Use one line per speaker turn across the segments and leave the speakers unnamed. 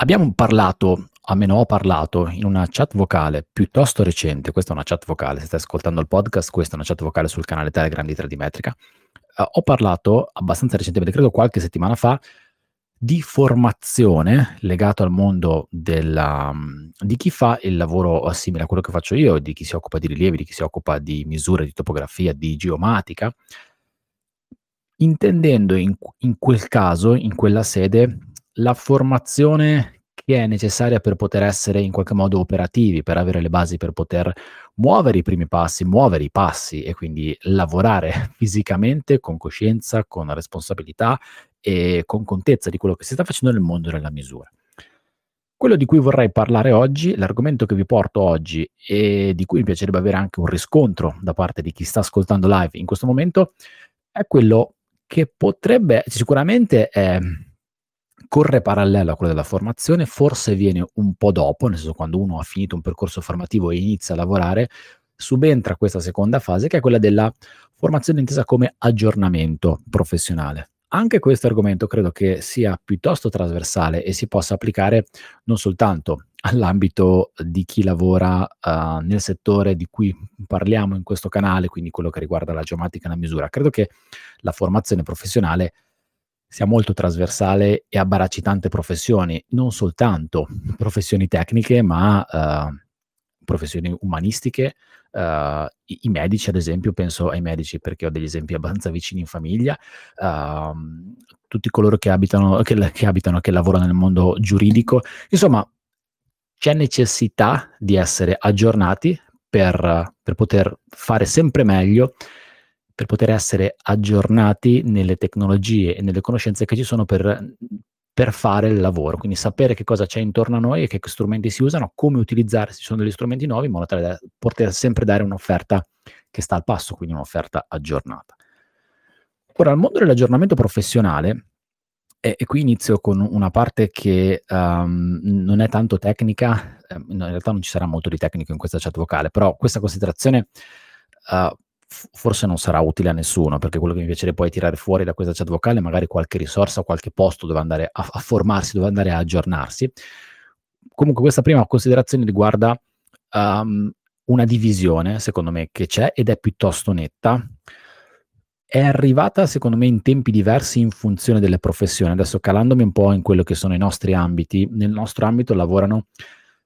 Abbiamo parlato, almeno ho parlato, in una chat vocale piuttosto recente, questa è una chat vocale, se stai ascoltando il podcast, questa è una chat vocale sul canale Telegram di 3D Metrica, uh, ho parlato abbastanza recentemente, credo qualche settimana fa, di formazione legato al mondo della, di chi fa il lavoro simile a quello che faccio io, di chi si occupa di rilievi, di chi si occupa di misure, di topografia, di geomatica, intendendo in, in quel caso, in quella sede, la formazione che è necessaria per poter essere in qualche modo operativi, per avere le basi per poter muovere i primi passi, muovere i passi e quindi lavorare fisicamente con coscienza, con responsabilità e con contezza di quello che si sta facendo nel mondo della misura. Quello di cui vorrei parlare oggi, l'argomento che vi porto oggi e di cui mi piacerebbe avere anche un riscontro da parte di chi sta ascoltando live in questo momento, è quello che potrebbe sicuramente è corre parallelo a quello della formazione, forse viene un po' dopo, nel senso quando uno ha finito un percorso formativo e inizia a lavorare, subentra questa seconda fase che è quella della formazione intesa come aggiornamento professionale. Anche questo argomento credo che sia piuttosto trasversale e si possa applicare non soltanto all'ambito di chi lavora uh, nel settore di cui parliamo in questo canale, quindi quello che riguarda la geomatica e la misura. Credo che la formazione professionale sia molto trasversale e abbracci tante professioni, non soltanto professioni tecniche, ma uh, professioni umanistiche, uh, i, i, medici ad esempio, penso ai medici perché ho degli esempi abbastanza vicini in famiglia, uh, tutti coloro che abitano, che, che abitano, che lavorano nel mondo giuridico, insomma c'è necessità di essere aggiornati per, per poter fare sempre meglio per poter essere aggiornati nelle tecnologie e nelle conoscenze che ci sono per, per fare il lavoro, quindi sapere che cosa c'è intorno a noi e che strumenti si usano, come utilizzare se ci sono degli strumenti nuovi in modo tale da poter sempre dare un'offerta che sta al passo, quindi un'offerta aggiornata. Ora, al mondo dell'aggiornamento professionale, e, e qui inizio con una parte che um, non è tanto tecnica, eh, in realtà non ci sarà molto di tecnico in questa chat vocale, però questa considerazione uh, forse non sarà utile a nessuno, perché quello che mi piacerebbe poi tirare fuori da questa chat vocale è magari qualche risorsa, qualche posto dove andare a, a formarsi, dove andare a aggiornarsi. Comunque questa prima considerazione riguarda um, una divisione, secondo me, che c'è ed è piuttosto netta. È arrivata, secondo me, in tempi diversi in funzione delle professioni. Adesso calandomi un po' in quello che sono i nostri ambiti, nel nostro ambito lavorano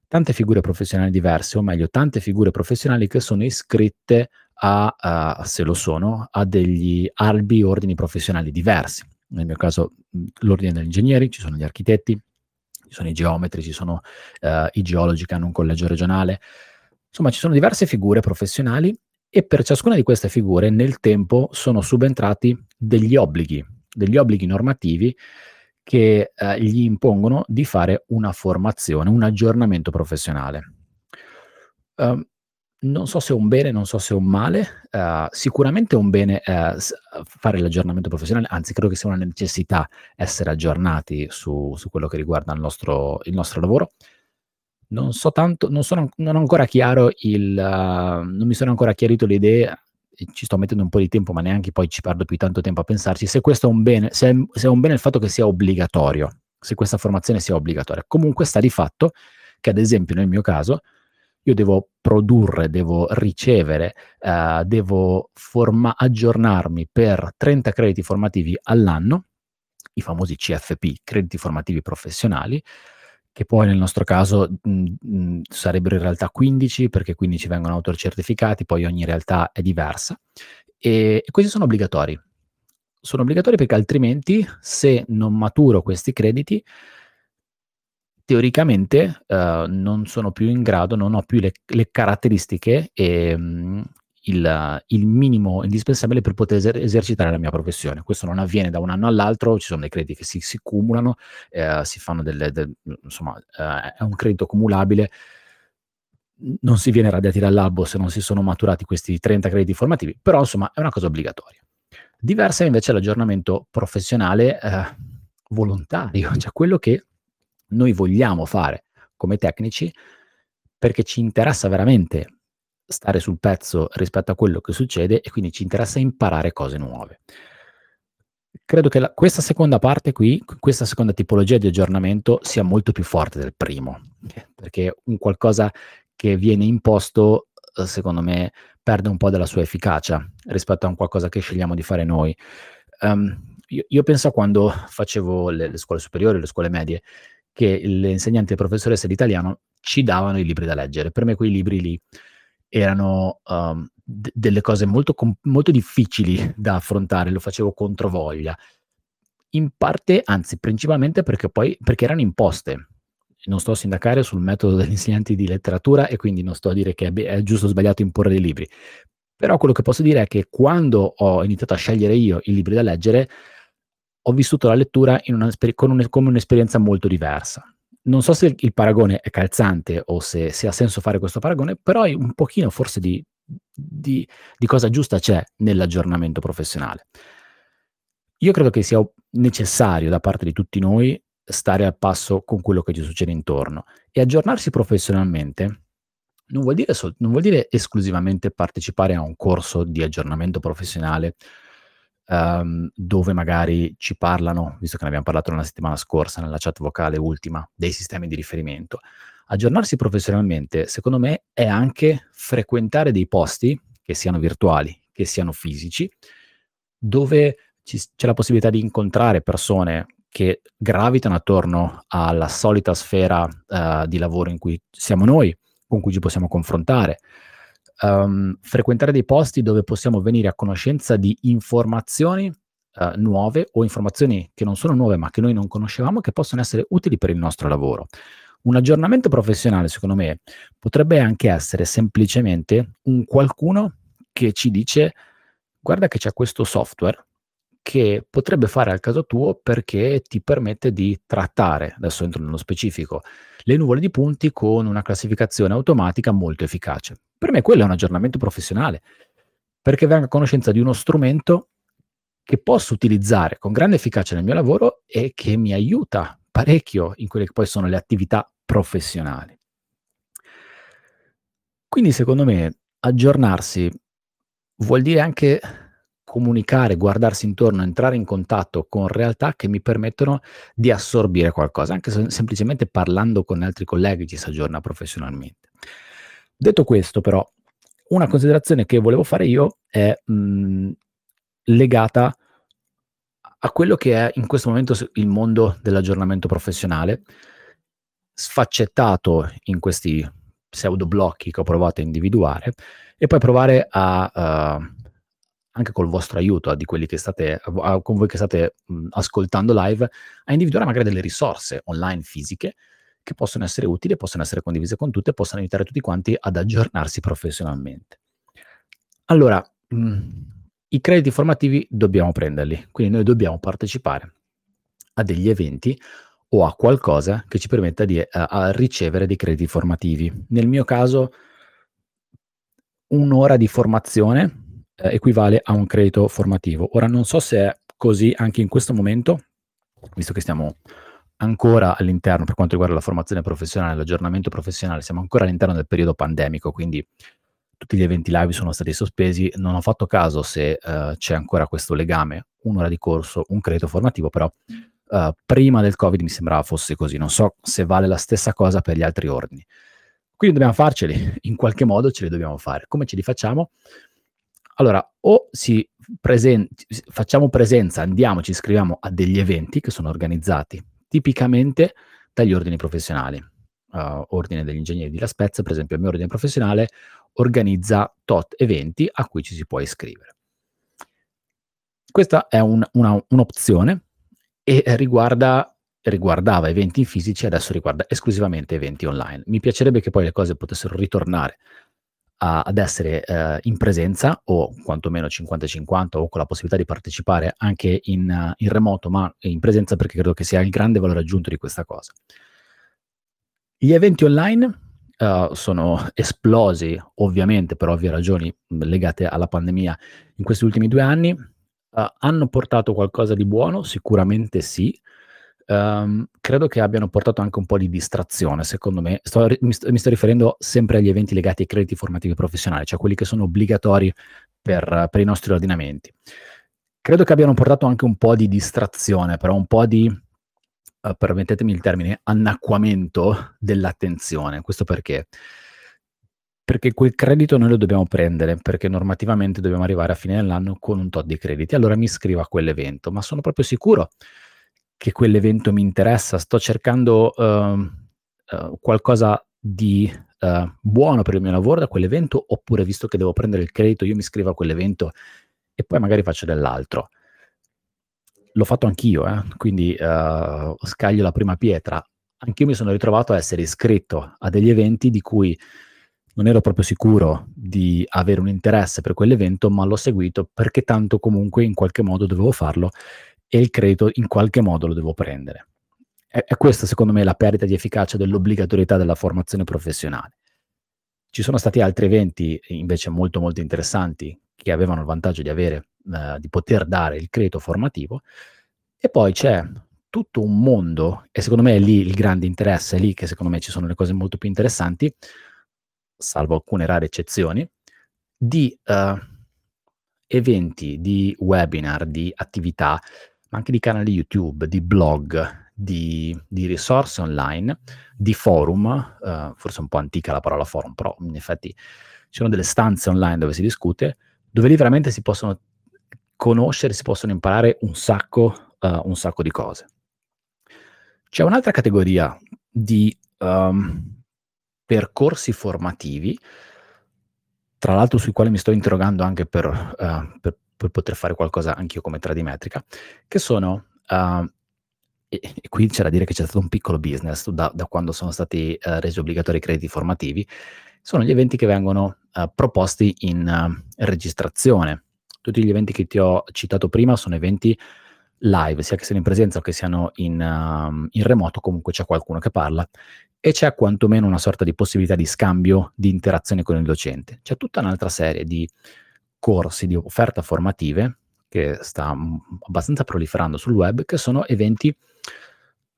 tante figure professionali diverse, o meglio, tante figure professionali che sono iscritte a, a, se lo sono, a degli albi ordini professionali diversi. Nel mio caso l'ordine degli ingegneri, ci sono gli architetti, ci sono i geometri, ci sono uh, i geologi che hanno un collegio regionale. Insomma, ci sono diverse figure professionali e per ciascuna di queste figure nel tempo sono subentrati degli obblighi, degli obblighi normativi che uh, gli impongono di fare una formazione, un aggiornamento professionale. Um, non so se è un bene, non so se è un male, uh, sicuramente è un bene uh, fare l'aggiornamento professionale, anzi credo che sia una necessità essere aggiornati su, su quello che riguarda il nostro, il nostro, lavoro. Non so tanto, non, sono, non ho ancora chiaro il, uh, non mi sono ancora chiarito le idee, ci sto mettendo un po' di tempo, ma neanche poi ci perdo più tanto tempo a pensarci, se questo è un bene, se è, se è un bene il fatto che sia obbligatorio, se questa formazione sia obbligatoria. Comunque sta di fatto che ad esempio nel mio caso, io devo produrre, devo ricevere, uh, devo forma- aggiornarmi per 30 crediti formativi all'anno, i famosi CFP, crediti formativi professionali, che poi nel nostro caso mh, mh, sarebbero in realtà 15 perché 15 vengono autocertificati, poi ogni realtà è diversa e, e questi sono obbligatori. Sono obbligatori perché altrimenti se non maturo questi crediti teoricamente uh, non sono più in grado, non ho più le, le caratteristiche e um, il, il, minimo indispensabile per poter eser- esercitare la mia professione. Questo non avviene da un anno all'altro, ci sono dei crediti che si, si cumulano, eh, si fanno delle, de, insomma, eh, è un credito cumulabile. Non si viene radiati dall'albo se non si sono maturati questi 30 crediti formativi, però insomma è una cosa obbligatoria. Diversa invece è l'aggiornamento professionale eh, volontario, cioè quello che noi vogliamo fare come tecnici perché ci interessa veramente stare sul pezzo rispetto a quello che succede e quindi ci interessa imparare cose nuove. credo che la, questa seconda parte qui, questa seconda tipologia di aggiornamento sia molto più forte del primo, perché un qualcosa che viene imposto, eh, secondo me, perde un po' della sua efficacia rispetto a un qualcosa che scegliamo di fare noi. Um, io, io, penso a quando facevo le, le, scuole superiori, le scuole medie, che le insegnanti e professoresse di italiano ci davano i libri da leggere. Per me quei libri lì erano um, d- delle cose molto, com- molto difficili da affrontare, lo facevo controvoglia. In parte, anzi principalmente perché poi perché erano imposte. Non sto a sindacare sul metodo degli insegnanti di letteratura e quindi non sto a dire che è, è giusto o sbagliato imporre dei libri. Però quello che posso dire è che quando ho iniziato a scegliere io i libri da leggere, ho vissuto la lettura una, un, come un'esperienza molto diversa non so se il paragone è calzante o se, se, ha senso fare questo paragone, però un pochino forse di, di, di cosa giusta c'è nell'aggiornamento professionale. Io credo che sia necessario da parte di tutti noi stare al passo con quello che ci succede intorno e aggiornarsi professionalmente non vuol dire, non vuol dire esclusivamente partecipare a un corso di aggiornamento professionale um, dove magari ci parlano, visto che ne abbiamo parlato la settimana scorsa nella chat vocale ultima, dei sistemi di riferimento. Aggiornarsi professionalmente, secondo me, è anche frequentare dei posti, che siano virtuali, che siano fisici, dove ci, c'è la possibilità di incontrare persone che gravitano attorno alla solita sfera uh, di lavoro in cui siamo noi, con cui ci possiamo confrontare, um, frequentare dei posti dove possiamo venire a conoscenza di informazioni uh, nuove o informazioni che non sono nuove ma che noi non conoscevamo che possono essere utili per il nostro lavoro. Un aggiornamento professionale, secondo me, potrebbe anche essere semplicemente un qualcuno che ci dice guarda che c'è questo software che potrebbe fare al caso tuo perché ti permette di trattare, adesso entro nello specifico, le nuvole di punti con una classificazione automatica molto efficace. Per me quello è un aggiornamento professionale, perché vengo a conoscenza di uno strumento che posso utilizzare con grande efficacia nel mio lavoro e che mi aiuta parecchio in quelle che poi sono le attività professionali. Quindi secondo me aggiornarsi vuol dire anche comunicare, guardarsi intorno, entrare in contatto con realtà che mi permettono di assorbire qualcosa, anche se semplicemente parlando con altri colleghi ci si aggiorna professionalmente. Detto questo, però, una considerazione che volevo fare io è mh, mhmm, legata a quello che è in questo momento il mondo dell'aggiornamento professionale, sfaccettato in questi pseudo blocchi che ho provato a individuare, e poi provare a, uh, anche col vostro aiuto, di quelli che state, a, con voi che state mh, ascoltando live, a individuare magari delle risorse online fisiche che possono essere utili, possono essere condivise con tutti e possono aiutare tutti quanti ad aggiornarsi professionalmente. Allora, mh, i crediti formativi dobbiamo prenderli, quindi noi dobbiamo partecipare a degli eventi o a qualcosa che ci permetta di uh, ricevere dei crediti formativi. Nel mio caso, un'ora di formazione eh, equivale a un credito formativo. Ora non so se è così anche in questo momento, visto che stiamo ancora all'interno, per quanto riguarda la formazione professionale, l'aggiornamento professionale, siamo ancora all'interno del periodo pandemico, quindi tutti gli eventi live sono stati sospesi. Non ho fatto caso se uh, c'è ancora questo legame, un'ora di corso, un credito formativo, però uh, prima del Covid mi sembrava fosse così. Non so se vale la stessa cosa per gli altri ordini. Quindi dobbiamo farceli, in qualche modo ce li dobbiamo fare. Come ce li facciamo? Allora, o presen- facciamo presenza, andiamo, ci iscriviamo a degli eventi che sono organizzati tipicamente dagli ordini professionali. Uh, ordine degli ingegneri di La Spezia, per esempio, il mio ordine professionale organizza tot eventi a cui ci si può iscrivere. Questa è un, una, un'opzione e riguarda, riguardava eventi fisici, adesso riguarda esclusivamente eventi online. Mi piacerebbe che poi le cose potessero ritornare a, ad essere eh, in presenza o quantomeno 50-50 o con la possibilità di partecipare anche in, uh, in, remoto ma in presenza perché credo che sia il grande valore aggiunto di questa cosa. Gli eventi online uh, sono esplosi ovviamente per ovvie ragioni legate alla pandemia in questi ultimi due anni, uh, hanno portato qualcosa di buono? Sicuramente sì, Um, credo che abbiano portato anche un po' di distrazione, secondo me. Sto, mi, sto, mi, sto, riferendo sempre agli eventi legati ai crediti formativi professionali, cioè quelli che sono obbligatori per, per i nostri ordinamenti. credo che abbiano portato anche un po' di distrazione, però un po' di, uh, permettetemi il termine, annacquamento dell'attenzione. Questo perché? Perché quel credito noi lo dobbiamo prendere, perché normativamente dobbiamo arrivare a fine dell'anno con un tot di crediti. Allora mi iscrivo a quell'evento, ma sono proprio sicuro che quell'evento mi interessa, sto cercando uh, uh, qualcosa di uh, buono per il mio lavoro da quell'evento, oppure visto che devo prendere il credito, io mi iscrivo a quell'evento e poi magari faccio dell'altro. L'ho fatto anch'io, eh? quindi scaglio la prima pietra. Anch'io mi sono ritrovato a essere iscritto a degli eventi di cui non ero proprio sicuro di avere un interesse per quell'evento, ma l'ho seguito perché tanto comunque in qualche modo dovevo farlo e il credito in qualche modo lo devo prendere. È, è questa secondo me la perdita di efficacia dell'obbligatorietà della formazione professionale. Ci sono stati altri eventi invece molto molto interessanti che avevano il vantaggio di avere, eh, di poter dare il credito formativo e poi c'è tutto un mondo, e secondo me è lì il grande interesse, è lì che secondo me ci sono le cose molto più interessanti, salvo alcune rare eccezioni, di uh, eventi, di webinar, di attività, ma anche di canali YouTube, di blog, di, di risorse online, di forum, uh, forse un po' antica la parola forum, però in effetti ci sono delle stanze online dove si discute, dove lì veramente si possono conoscere, si possono imparare un sacco, uh, un sacco di cose. C'è un'altra categoria di um, percorsi formativi, tra l'altro sui quali mi sto interrogando anche per, uh, per, per poter fare qualcosa anch'io come tradimetrica, che sono, uh, e, e, qui c'è da dire che c'è stato un piccolo business da, da quando sono stati uh, resi obbligatori i crediti formativi, sono gli eventi che vengono proposti in registrazione. Tutti gli eventi che ti ho citato prima sono eventi live, sia che siano in presenza o che siano in, uh, in remoto, comunque c'è qualcuno che parla e c'è quantomeno una sorta di possibilità di scambio, di interazione con il docente. C'è tutta un'altra serie di corsi, di offerta formative che sta abbastanza proliferando sul web, che sono eventi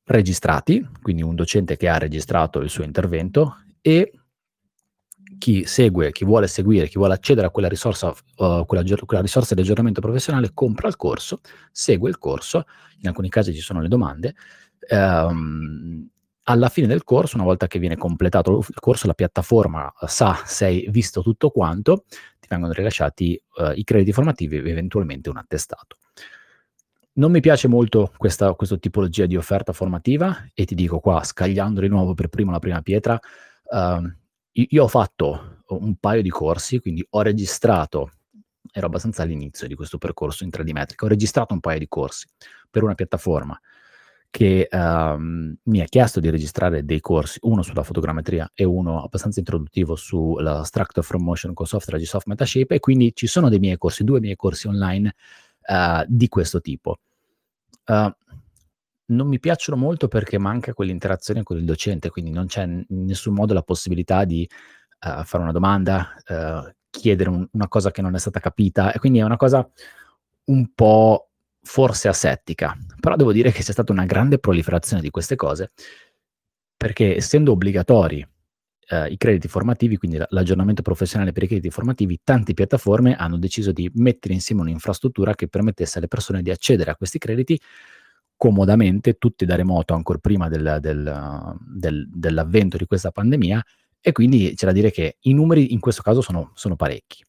registrati, quindi un docente che ha registrato il suo intervento e chi segue, chi vuole seguire, chi vuole accedere a quella risorsa, uh, quella, quella, risorsa di aggiornamento professionale, compra il corso, segue il corso, in alcuni casi ci sono le domande, um, alla fine del corso, una volta che viene completato il corso, la piattaforma sa se hai visto tutto quanto, ti vengono rilasciati uh, i crediti formativi e eventualmente un attestato. Non mi piace molto questa, questa, tipologia di offerta formativa e ti dico qua, scagliando di nuovo per primo la prima pietra, uh, io ho fatto un paio di corsi, quindi ho registrato, ero abbastanza all'inizio di questo percorso in 3D metrica, ho registrato un paio di corsi per una piattaforma che um, mi ha chiesto di registrare dei corsi, uno sulla fotogrammetria e uno abbastanza introduttivo sulla Structure from Motion con di Soft Metashape e quindi ci sono dei miei corsi, due miei corsi online uh, di questo tipo. Uh, non mi piacciono molto perché manca quell'interazione con il docente, quindi non c'è in nessun modo la possibilità di uh, fare una domanda, chiedere un, una cosa che non è stata capita e quindi è una cosa un po' forse asettica, però devo dire che c'è stata una grande proliferazione di queste cose, perché essendo obbligatori eh, i crediti formativi, quindi l'aggiornamento professionale per i crediti formativi, tante piattaforme hanno deciso di mettere insieme un'infrastruttura che permettesse alle persone di accedere a questi crediti comodamente, tutti da remoto, ancora prima del, del, del, dell'avvento di questa pandemia, e quindi c'è da dire che i numeri in questo caso sono, sono parecchi.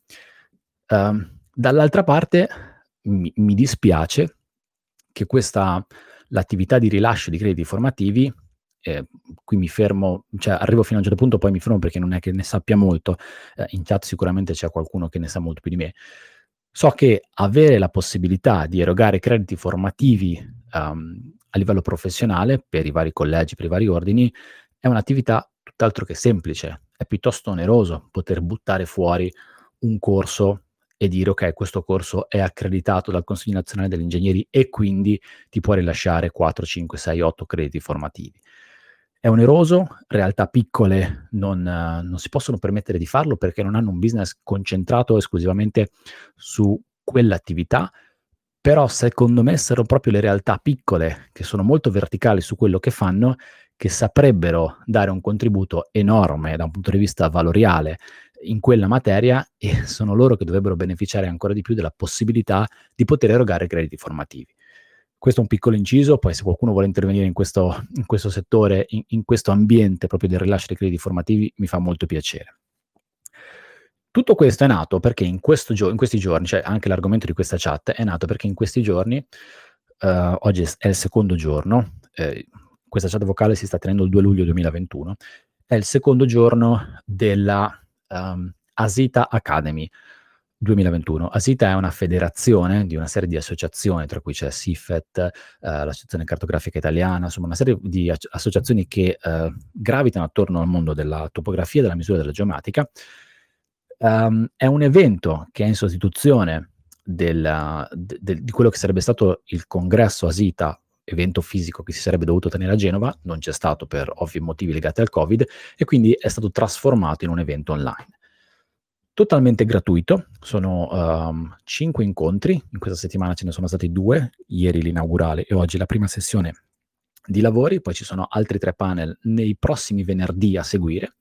Uh, dall'altra parte, mi, mi dispiace che questa, l'attività di rilascio di crediti formativi, eh, qui mi fermo, cioè arrivo fino a un certo punto, poi mi fermo perché non è che ne sappia molto, eh, in chat sicuramente c'è qualcuno che ne sa molto più di me. So che avere la possibilità di erogare crediti formativi um, a livello professionale per i vari collegi, per i vari ordini, è un'attività tutt'altro che semplice. È piuttosto oneroso poter buttare fuori un corso e dire ok, questo corso è accreditato dal Consiglio nazionale degli ingegneri e quindi ti può rilasciare 4, 5, 6, 8 crediti formativi. È oneroso, realtà piccole non, non si possono permettere di farlo perché non hanno un business concentrato esclusivamente su quell'attività, però secondo me saranno proprio le realtà piccole che sono molto verticali su quello che fanno che saprebbero dare un contributo enorme da un punto di vista valoriale in quella materia e sono loro che dovrebbero beneficiare ancora di più della possibilità di poter erogare crediti formativi. Questo è un piccolo inciso, poi se qualcuno vuole intervenire in questo, in questo settore, in, in questo ambiente proprio del rilascio dei crediti formativi, mi fa molto piacere. Tutto questo è nato perché in, gio- in, questi giorni, cioè anche l'argomento di questa chat, è nato perché in questi giorni, uh, oggi è il secondo giorno, eh, questa chat vocale si sta tenendo il 2 luglio 2021, è il secondo giorno della um, Asita Academy 2021. Asita è una federazione di una serie di associazioni, tra cui c'è SIFET, eh, l'Associazione Cartografica Italiana, insomma una serie di associazioni che eh, gravitano attorno al mondo della topografia, della misura della geomatica. Um, è un evento che è in sostituzione del, de, de, di quello che sarebbe stato il congresso Asita evento fisico che si sarebbe dovuto tenere a Genova, non c'è stato per ovvi motivi legati al Covid e quindi è stato trasformato in un evento online. Totalmente gratuito, sono um, cinque incontri, in questa settimana ce ne sono stati due, ieri l'inaugurale e oggi la prima sessione di lavori, poi ci sono altri tre panel nei prossimi venerdì a seguire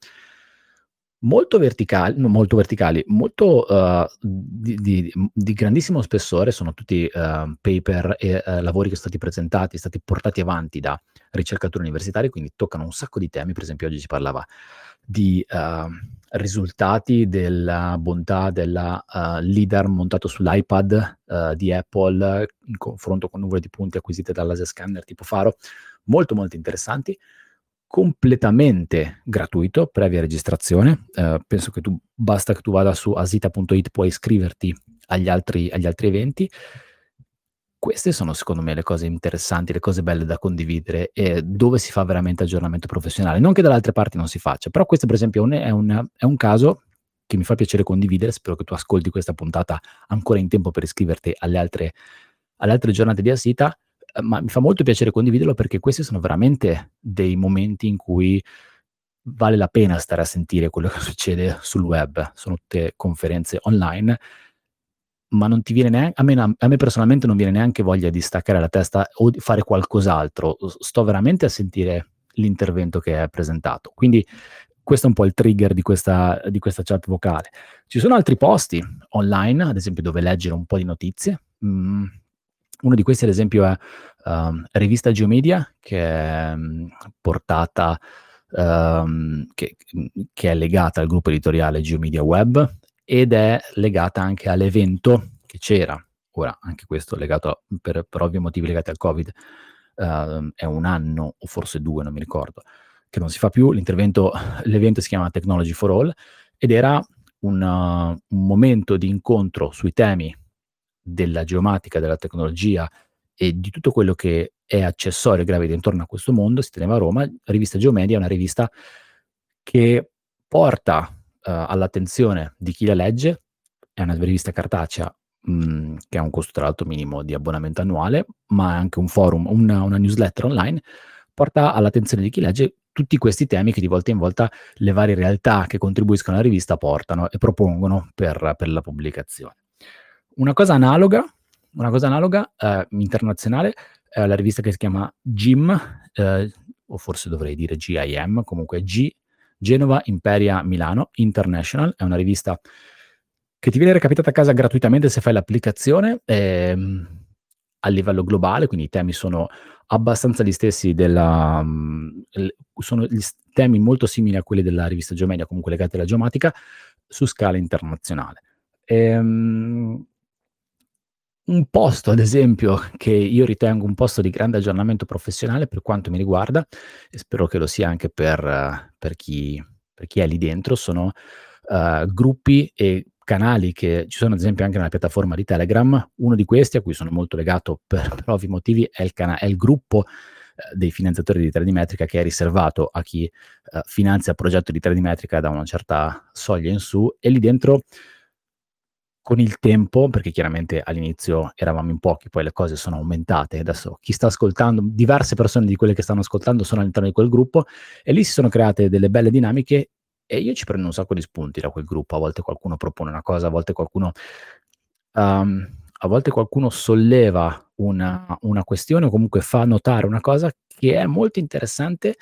molto verticali, molto, verticali, molto uh, di, di, di, grandissimo spessore, sono tutti uh, paper e uh, lavori che sono stati presentati, stati portati avanti da ricercatori universitari, quindi toccano un sacco di temi, per esempio oggi si parlava di risultati della bontà della LIDAR montato sull'iPad di Apple in confronto con nuvole di punti acquisite dal laser scanner tipo Faro, molto molto interessanti completamente gratuito, previa registrazione. Uh, penso che tu basta che tu vada su asita.it, puoi iscriverti agli altri, agli altri eventi. Queste sono secondo me le cose interessanti, le cose belle da condividere e dove si fa veramente aggiornamento professionale. Non che dalle altre parti non si faccia, però questo per esempio è un, è un caso che mi fa piacere condividere. Spero che tu ascolti questa puntata ancora in tempo per iscriverti alle altre, alle altre giornate di Asita ma mi fa molto piacere condividerlo perché questi sono veramente dei momenti in cui vale la pena stare a sentire quello che succede sul web. Sono tutte conferenze online, ma non ti viene neanche, a me, a me personalmente non viene neanche voglia di staccare la testa o di fare qualcos'altro. Sto veramente a sentire l'intervento che è presentato. Quindi questo è un po' il trigger di questa, di questa chat vocale. Ci sono altri posti online, ad esempio, dove leggere un po' di notizie. Mm, uno di questi, ad esempio, è um, Rivista Geomedia, che è um, portata, um, che, che, è legata al gruppo editoriale Geomedia Web ed è legata anche all'evento che c'era. Ora, anche questo legato per, per ovvi motivi legati al Covid, uh, è un anno o forse due, non mi ricordo, che non si fa più. l'evento si chiama Technology for All ed era un, uh, un momento di incontro sui temi della geomatica, della tecnologia e di tutto quello che è accessorio e gravita intorno a questo mondo, si teneva a Roma. La rivista Geomedia è una rivista che porta uh, all'attenzione di chi la legge, è una rivista cartacea mh, mm, che ha un costo tra l'altro minimo di abbonamento annuale, ma è anche un forum, una, una newsletter online, porta all'attenzione di chi legge tutti questi temi che di volta in volta le varie realtà che contribuiscono alla rivista portano e propongono per, per la pubblicazione. Una cosa analoga, una cosa analoga eh, internazionale è la rivista che si chiama GIM, eh, o forse dovrei dire GIM, comunque G, Genova Imperia Milano International, è una rivista che ti viene recapitata a casa gratuitamente se fai l'applicazione ehm, a livello globale, quindi i temi sono abbastanza gli stessi della... Um, sono temi molto simili a quelli della rivista Geomedia, comunque legati alla geomatica, su scala internazionale. Ehm, un posto, ad esempio, che io ritengo un posto di grande aggiornamento professionale per quanto mi riguarda, e spero che lo sia anche per, per, chi, per chi, è lì dentro, sono uh, gruppi e canali che ci sono ad esempio anche nella piattaforma di Telegram. Uno di questi, a cui sono molto legato per, per ovvi motivi, è il, cana- è il gruppo uh, dei finanziatori di 3D Metrica che è riservato a chi uh, finanzia progetto di 3D Metrica da una certa soglia in su e lì dentro con il tempo, perché chiaramente all'inizio eravamo in pochi, poi le cose sono aumentate, adesso chi sta ascoltando, diverse persone di quelle che stanno ascoltando sono all'interno di quel gruppo e lì si sono create delle belle dinamiche e io ci prendo un sacco di spunti da quel gruppo, a volte qualcuno propone una cosa, a volte qualcuno, um, a volte qualcuno solleva una, una questione o comunque fa notare una cosa che è molto interessante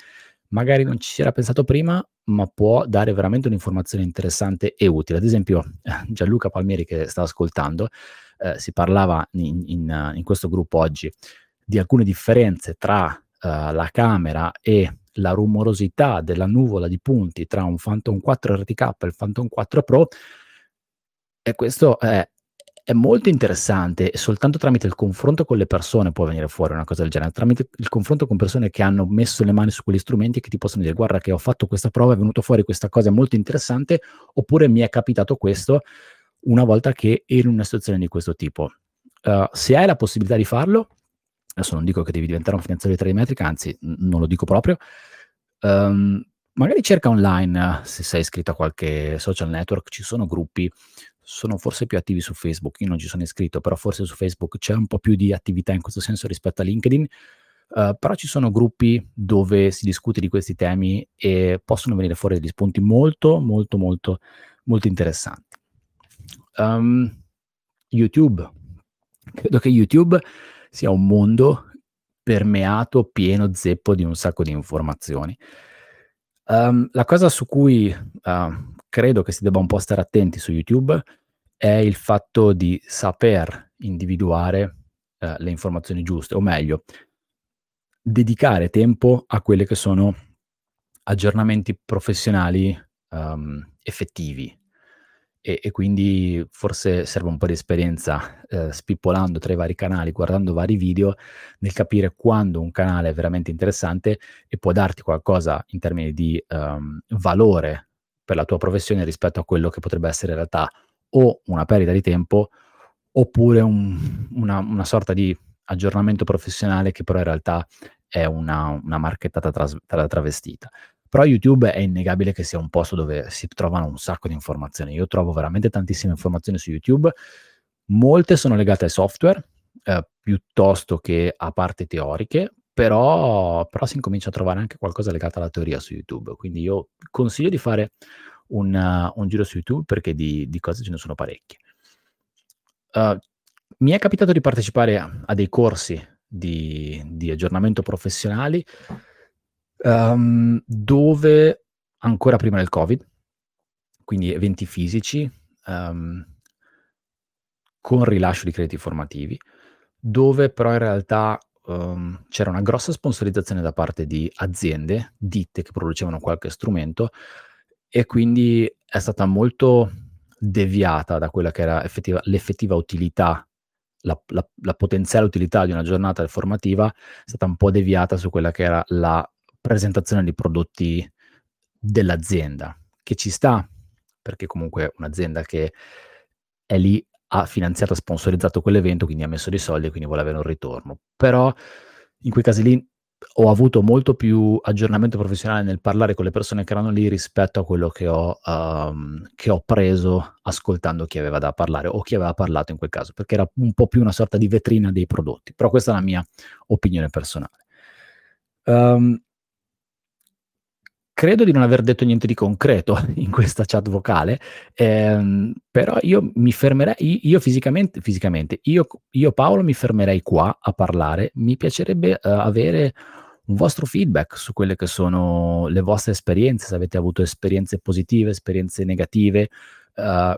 magari non ci si era pensato prima, ma può dare veramente un'informazione interessante e utile. Ad esempio, Gianluca Palmieri che sta ascoltando, eh, si parlava in, in, in, questo gruppo oggi di alcune differenze tra uh, la camera e la rumorosità della nuvola di punti tra un Phantom 4 RTK e il Phantom 4 Pro. E questo è, è molto interessante e soltanto tramite il confronto con le persone può venire fuori una cosa del genere, tramite il confronto con persone che hanno messo le mani su quegli strumenti che ti possono dire guarda che ho fatto questa prova, è venuto fuori questa cosa molto interessante, oppure mi è capitato questo una volta che ero in una situazione di questo tipo. Uh, se hai la possibilità di farlo, adesso non dico che devi diventare un finanziario di 3D metrica, anzi n- non lo dico proprio, um, magari cerca online se sei iscritto a qualche social network, ci sono gruppi, sono forse più attivi su Facebook, io non ci sono iscritto, però forse su Facebook c'è un po' più di attività in questo senso rispetto a LinkedIn, uh, però ci sono gruppi dove si discute di questi temi e possono venire fuori degli spunti molto, molto, molto, molto interessanti. Um, YouTube. Credo che YouTube sia un mondo permeato, pieno, zeppo di un sacco di informazioni. Um, la cosa su cui uh, credo che si debba un po' stare attenti su YouTube è il fatto di saper individuare uh, le informazioni giuste, o meglio, dedicare tempo a quelli che sono aggiornamenti professionali um, effettivi, e, e, quindi forse serve un po' di esperienza eh, spippolando tra i vari canali, guardando vari video, nel capire quando un canale è veramente interessante e può darti qualcosa in termini di um, valore per la tua professione rispetto a quello che potrebbe essere in realtà o una perdita di tempo oppure un, una, una, sorta di aggiornamento professionale che però in realtà è una, una marchettata tras- travestita. Però YouTube è innegabile che sia un posto dove si trovano un sacco di informazioni. Io trovo veramente tantissime informazioni su YouTube, molte sono legate ai software eh, piuttosto che a parti teoriche, però, però, si incomincia a trovare anche qualcosa legato alla teoria su YouTube. Quindi io consiglio di fare un, un giro su YouTube perché di, di, cose ce ne sono parecchie. Uh, mi è capitato di partecipare a, a dei corsi di, di aggiornamento professionali um, dove ancora prima del Covid, quindi eventi fisici, um, con rilascio di crediti formativi, dove però in realtà um, c'era una grossa sponsorizzazione da parte di aziende, ditte che producevano qualche strumento e quindi è stata molto deviata da quella che era effettiva, l'effettiva utilità, la, la, la, potenziale utilità di una giornata formativa, è stata un po' deviata su quella che era la presentazione di prodotti dell'azienda, che ci sta, perché comunque un'azienda che è lì ha finanziato, sponsorizzato quell'evento, quindi ha messo dei soldi e quindi vuole avere un ritorno. Però in quei casi lì ho avuto molto più aggiornamento professionale nel parlare con le persone che erano lì rispetto a quello che ho, um, che ho preso ascoltando chi aveva da parlare o chi aveva parlato in quel caso, perché era un po' più una sorta di vetrina dei prodotti. Però questa è la mia opinione personale. Um, credo di non aver detto niente di concreto in questa chat vocale, ehm, però io mi fermerei, io fisicamente, fisicamente io, io, Paolo mi fermerei qua a parlare, mi piacerebbe uh, avere un vostro feedback su quelle che sono le vostre esperienze, se avete avuto esperienze positive, esperienze negative, uh,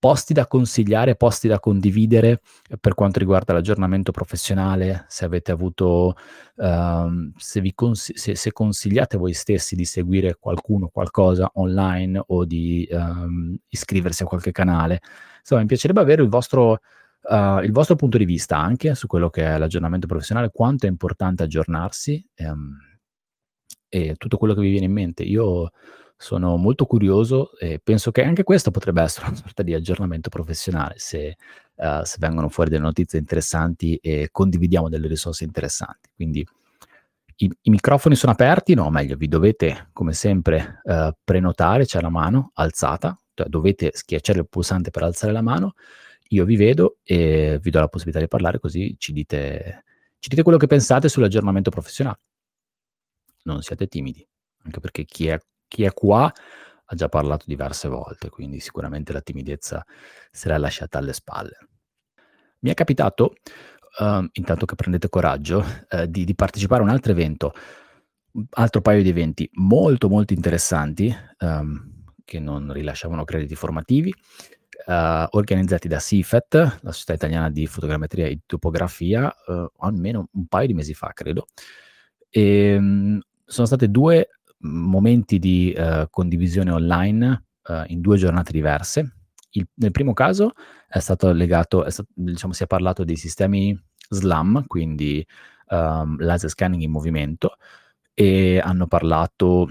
posti da consigliare, posti da condividere per quanto riguarda l'aggiornamento professionale, se avete avuto, uh, se, vi cons- se, se, consigliate voi stessi di seguire qualcuno, qualcosa online o di um, iscriversi a qualche canale. Insomma, mi piacerebbe avere il vostro, uh, il vostro, punto di vista anche su quello che è l'aggiornamento professionale, quanto è importante aggiornarsi um, e tutto quello che vi viene in mente. Io sono molto curioso e penso che anche questo potrebbe essere una sorta di aggiornamento professionale se, uh, se vengono fuori delle notizie interessanti e condividiamo delle risorse interessanti. Quindi i, i microfoni sono aperti, no, meglio, vi dovete come sempre uh, prenotare, c'è la mano alzata, cioè dovete schiacciare il pulsante per alzare la mano, io vi vedo e vi do la possibilità di parlare così ci dite, ci dite quello che pensate sull'aggiornamento professionale. Non siate timidi, anche perché chi è chi è qua ha già parlato diverse volte, quindi sicuramente la timidezza sarà lasciata alle spalle. Mi è capitato, uh, intanto che prendete coraggio, uh, di, di, partecipare a un altro evento altro paio di eventi molto molto interessanti um, che non rilasciavano crediti formativi, uh, organizzati da CIFET, la Società Italiana di Fotogrammetria e Topografia, uh, almeno un paio di mesi fa, credo. E, um, sono state due momenti di uh, condivisione online in due giornate diverse. Il, nel primo caso è stato legato, è stato, diciamo, si è parlato dei sistemi SLAM, quindi um, laser scanning in movimento, e hanno parlato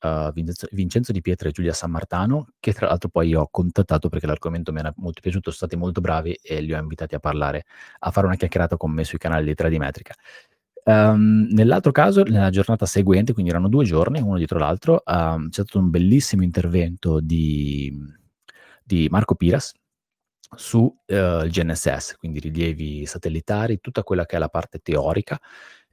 uh, Vincenzo, Vincenzo, Di Pietra e Giulia Sammartano, che tra l'altro poi ho contattato perché l'argomento mi era molto piaciuto, sono stati molto bravi e li ho invitati a parlare, a fare una chiacchierata con me sui canali di 3D Metrica. Um, nell'altro caso, nella giornata seguente, quindi erano due giorni, uno dietro l'altro, um, c'è stato un bellissimo intervento di, di Marco Piras su uh, il GNSS, quindi rilievi satellitari, tutta quella che è la parte teorica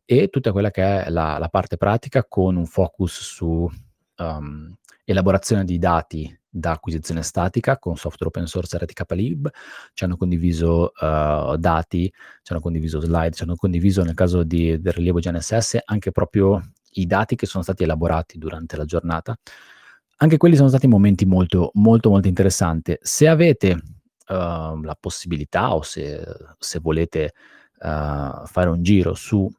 e tutta quella che è la, la parte pratica con un focus su um, elaborazione di dati da acquisizione statica con software open source RTKlib, ci hanno condiviso uh, dati, ci hanno condiviso slide, ci hanno condiviso nel caso di, del rilievo GNSS anche proprio i dati che sono stati elaborati durante la giornata. Anche quelli sono stati momenti molto, molto, molto interessanti. Se avete uh, la possibilità o se, se volete uh, fare un giro su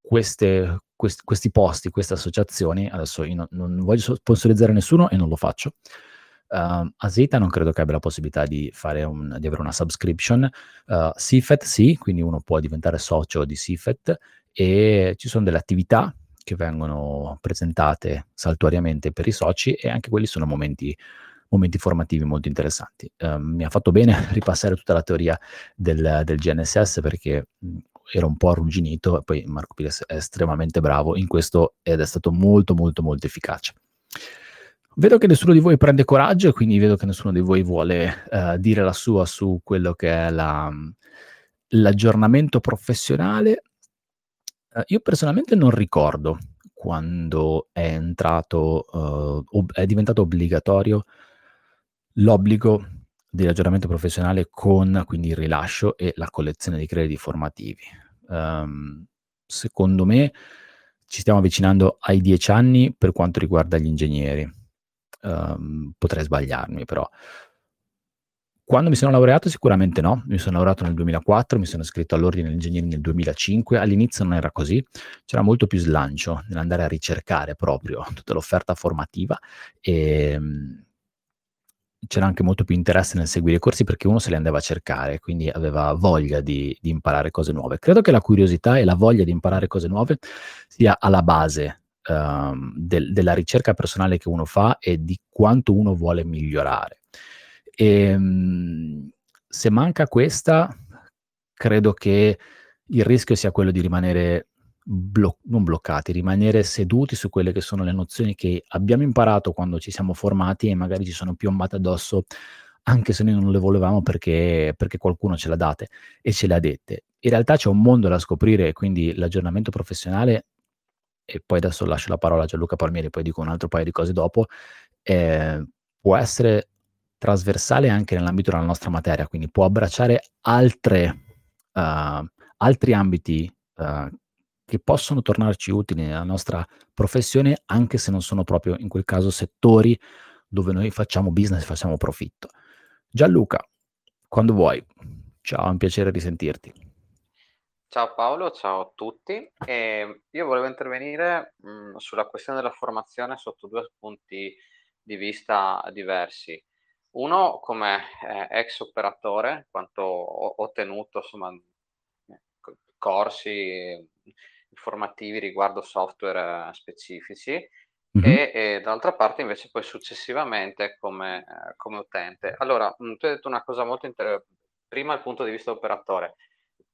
queste, quest, questi posti, queste associazioni, adesso io non, non, voglio sponsorizzare nessuno e non lo faccio. Uh, Asita non credo che abbia la possibilità di, un, di avere una subscription. Uh, CFET sì, quindi uno può diventare socio di CFET e ci sono delle attività che vengono presentate saltuariamente per i soci e anche quelli sono momenti, momenti formativi molto interessanti. Uh, mi ha fatto bene ripassare tutta la teoria del, del GNSS perché era un po' arrugginito e poi Marco Pires è estremamente bravo in questo ed è stato molto molto molto efficace. Vedo che nessuno di voi prende coraggio e quindi vedo che nessuno di voi vuole uh, dire la sua su quello che è la, l'aggiornamento professionale. Uh, io personalmente non ricordo quando è entrato, uh, ob- è diventato obbligatorio l'obbligo di ragionamento professionale con quindi il rilascio e la collezione di crediti formativi. Um, secondo me ci stiamo avvicinando ai dieci anni per quanto riguarda gli ingegneri. Um, potrei sbagliarmi, però. Quando mi sono laureato sicuramente no, mi sono laureato nel 2004, mi sono iscritto all'ordine degli ingegneri nel 2005, all'inizio non era così, c'era molto più slancio nell'andare a ricercare proprio tutta l'offerta formativa e c'era anche molto più interesse nel seguire i corsi perché uno se li andava a cercare, quindi aveva voglia di, di imparare cose nuove. Credo che la curiosità e la voglia di imparare cose nuove sia alla base um, del, della ricerca personale che uno fa e di quanto uno vuole migliorare. E, um, se manca questa, credo che il rischio sia quello di rimanere blo- non bloccati, rimanere seduti su quelle che sono le nozioni che abbiamo imparato quando ci siamo formati e magari ci sono piombate addosso anche se noi non le volevamo perché, perché qualcuno ce l'ha date e ce le ha dette. In realtà c'è un mondo da scoprire, quindi l'aggiornamento professionale, e poi adesso lascio la parola a Gianluca Palmieri, poi dico un altro paio di cose dopo, eh, può essere trasversale anche nell'ambito della nostra materia, quindi può abbracciare altre, uh, altri ambiti uh, che possono tornarci utili nella nostra professione, anche se non sono proprio in quel caso settori dove noi facciamo business, facciamo profitto. Gianluca, quando vuoi. Ciao, è un piacere di sentirti.
Ciao Paolo, ciao a tutti. E io volevo intervenire mh, sulla questione della formazione sotto due punti di vista diversi. Uno come eh, ex operatore, quanto ho, ho tenuto insomma, corsi informativi riguardo software eh, specifici mm-hmm. e, e, dall'altra parte invece poi successivamente come, eh, come utente. Allora, mh, mm, tu hai detto una cosa molto interessante, prima il punto di vista operatore.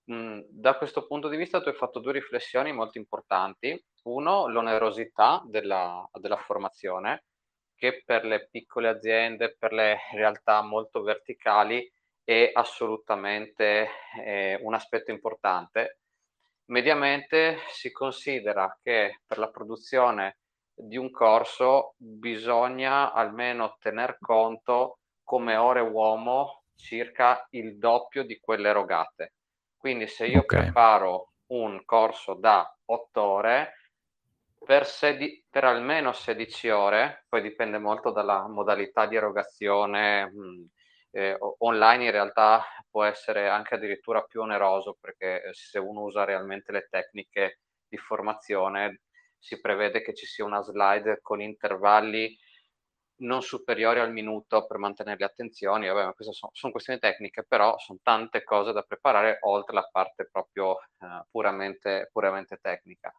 Mh, mm, da questo punto di vista tu hai fatto due riflessioni molto importanti. Uno, l'onerosità della, della formazione, che per le piccole aziende, per le realtà molto verticali, è assolutamente eh, un aspetto importante mediamente si considera che per la produzione di un corso bisogna almeno tener conto come ore uomo circa il doppio di quelle erogate. Quindi se io okay. preparo un corso da otto ore, Per, sedi- per almeno 16 ore, poi dipende molto dalla modalità di erogazione. mh, eh, online in realtà può essere anche addirittura più oneroso perché eh, se uno usa realmente le tecniche di formazione si prevede che ci sia una slide con intervalli non superiori al minuto per mantenere le attenzioni. Vabbè, queste sono, sono questioni tecniche, però sono tante cose da preparare oltre la parte proprio eh, puramente, puramente tecnica.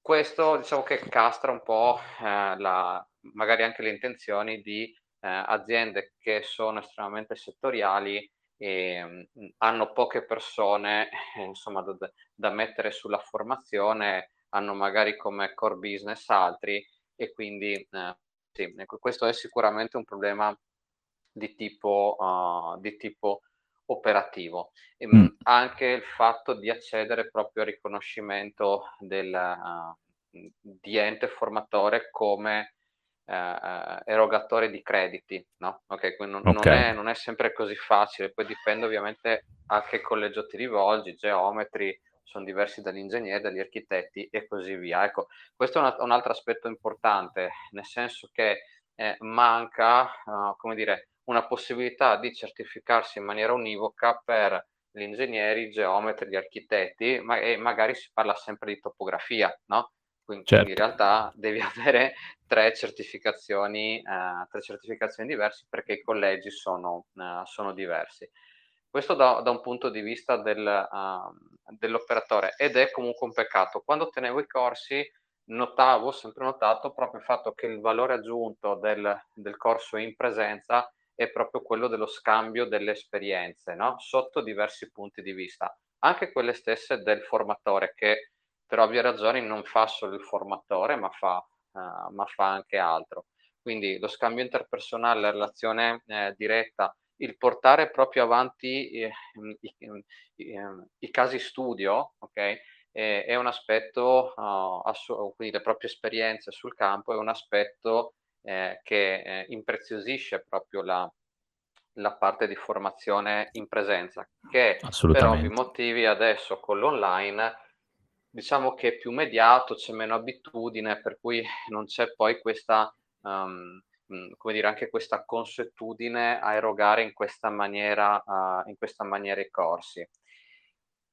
Questo diciamo che castra un po' eh, la, magari anche le intenzioni di aziende che sono estremamente settoriali e mh, mm, hanno poche persone eh, insomma, da, da, mettere sulla formazione, hanno magari come core business altri e quindi eh, sì, ecco, questo è sicuramente un problema di tipo, uh, di tipo operativo. E, mm. Anche il fatto di accedere proprio al riconoscimento del, uh, di ente formatore come uh, erogatore di crediti, no? Ok, quindi non, okay. Non, è, non, è, sempre così facile, poi dipende ovviamente a che collegio ti rivolgi, geometri, sono diversi dagli ingegneri, dagli architetti e così via. Ecco, questo è un, un altro aspetto importante, nel senso che eh, manca, uh, come dire, una possibilità di certificarsi in maniera univoca per gli ingegneri, i geometri, gli architetti, ma, e magari si parla sempre di topografia, no? Quindi, certo. in realtà devi avere tre certificazioni, uh, tre certificazioni diverse perché i collegi sono, uh, sono diversi. Questo da, da, un punto di vista del, uh, dell'operatore ed è comunque un peccato. Quando tenevo i corsi notavo, sempre notato, proprio il fatto che il valore aggiunto del, del corso in presenza è proprio quello dello scambio delle esperienze, no? sotto diversi punti di vista, anche quelle stesse del formatore che per ovvie ragioni non fa solo il formatore, ma fa, uh, ma fa anche altro. Quindi lo scambio interpersonale, la relazione eh, diretta il portare proprio avanti eh, i, i, i, ehm, i, casi studio, ok? È, è un aspetto, uh, assu- quindi le proprie esperienze sul campo, è un aspetto eh, che eh, impreziosisce proprio la, la parte di formazione in presenza, che per ovvi motivi adesso con l'online diciamo che è più mediato, c'è meno abitudine, per cui non c'è poi questa um, come dire, anche questa consuetudine a erogare in questa maniera, uh, in questa maniera i corsi.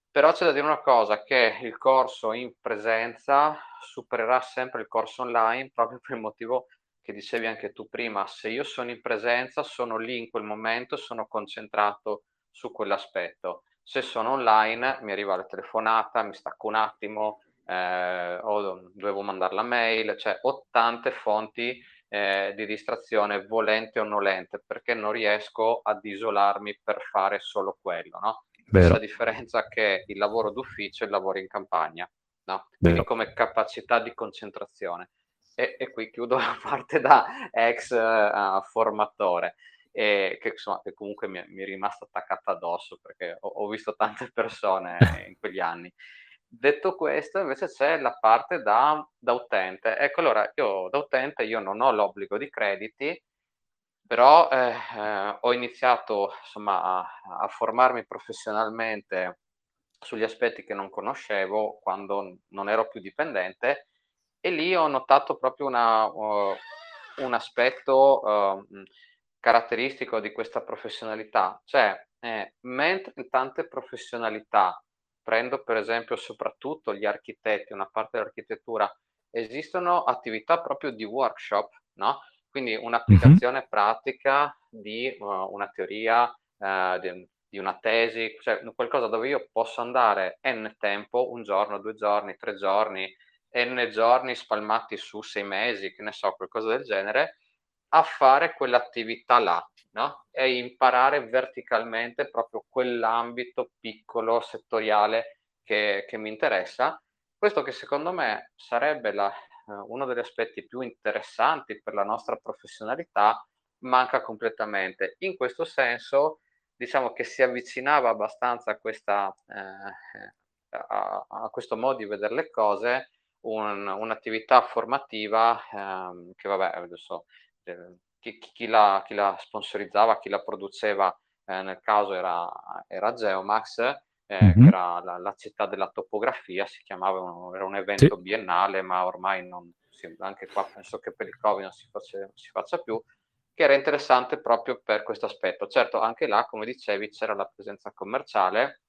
Però c'è da dire una cosa, che il corso in presenza supererà sempre il corso online proprio per il motivo che dicevi anche tu prima, se io sono in presenza, sono lì in quel momento, sono concentrato su quell'aspetto. Se sono online, mi arriva la telefonata, mi stacco un attimo, eh, o dovevo mandare la mail, cioè ho tante fonti eh, di distrazione volente o nolente perché non riesco ad isolarmi per fare solo quello, no? Questa differenza che il lavoro d'ufficio e il lavoro in campagna, no? Quindi come capacità di concentrazione. E, e, qui chiudo la parte da ex uh, formatore. E che, insomma, che comunque mi, mi, è rimasta attaccata addosso perché ho, ho visto tante persone in quegli anni. Detto questo, invece c'è la parte da, da utente. Ecco, allora io da utente io non ho l'obbligo di crediti, però eh, eh, ho iniziato insomma a, a, formarmi professionalmente sugli aspetti che non conoscevo quando non ero più dipendente e lì ho notato proprio una, uh, un aspetto uh, caratteristico di questa professionalità, cioè eh, mentre in tante professionalità prendo per esempio soprattutto gli architetti, una parte dell'architettura, esistono attività proprio di workshop, no? Quindi un'applicazione mm-hmm. pratica di uh, una teoria, uh, di, di, una tesi, cioè qualcosa dove io posso andare n tempo, un giorno, due giorni, tre giorni, n giorni spalmati su sei mesi, che ne so, qualcosa del genere, a fare quell'attività là, no? E imparare verticalmente proprio quell'ambito piccolo, settoriale che, che mi interessa. Questo che secondo me sarebbe la, uh, uno degli aspetti più interessanti per la nostra professionalità, manca completamente. In questo senso, diciamo che si avvicinava abbastanza a, questa, eh, a, a questo modo di vedere le cose, un, un'attività formativa ehm, che vabbè adesso eh, chi, chi, la, chi, la, sponsorizzava, chi la produceva, eh, nel caso era, era Geomax, eh, mm-hmm. che era la, la, città della topografia, si chiamava, era un evento sì. biennale, ma ormai non, sì, anche qua penso che per il Covid non si, faccia, non si faccia più, che era interessante proprio per questo aspetto. Certo, anche là, come dicevi, c'era la presenza commerciale,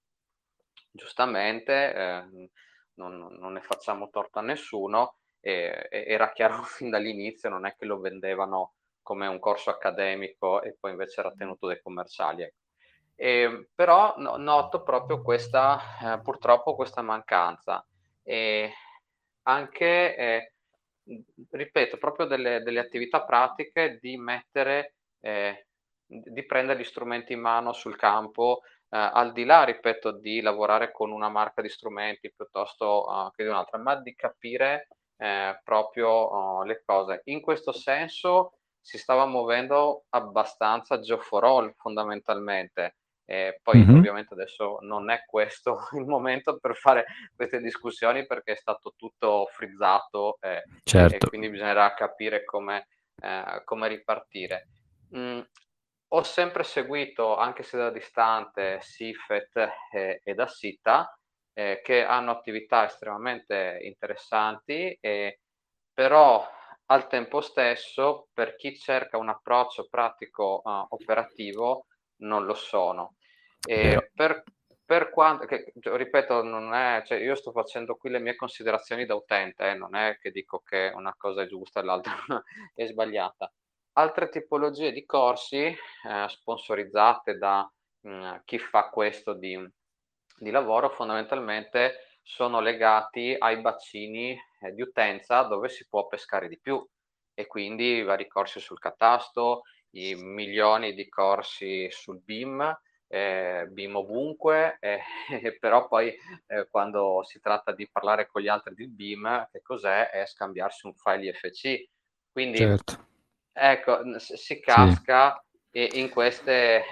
giustamente, eh, non, non, ne facciamo torto a nessuno, e, e era chiaro fin dall'inizio, non è che lo vendevano come un corso accademico e poi invece era tenuto dai commerciali. Ecco. E, però no, noto proprio questa, eh, purtroppo questa mancanza. E anche, eh, ripeto, proprio delle, delle, attività pratiche di mettere, eh, di prendere gli strumenti in mano sul campo, eh, al di là, ripeto, di lavorare con una marca di strumenti piuttosto uh, che di un'altra, ma di capire eh, proprio uh, le cose. In questo senso si stava muovendo abbastanza All fondamentalmente. Eh, poi mm-hmm. ovviamente adesso non è questo il momento per fare queste discussioni perché è stato tutto frizzato eh, certo. e quindi bisognerà capire come, eh, come ripartire. Mm, ho sempre seguito, anche se da distante, Sifet e, e da Sita, eh, che hanno attività estremamente interessanti, e, però al tempo stesso, per chi cerca un approccio pratico uh, operativo, non lo sono. Per, per quanto, che, ripeto, non è, cioè io sto facendo qui le mie considerazioni da utente, eh, non è che dico che una cosa è giusta e l'altra è sbagliata. Altre tipologie di corsi eh, sponsorizzate da mh, mm, chi fa questo di, di, lavoro fondamentalmente sono legati ai bacini eh, di utenza dove si può pescare di più e quindi vari corsi sul catasto, i milioni di corsi sul BIM, eh, BIM ovunque, eh, però poi eh, quando si tratta di parlare con gli altri di BIM, che cos'è? È scambiarsi un file IFC. Quindi, certo. ecco, si casca sì. in queste...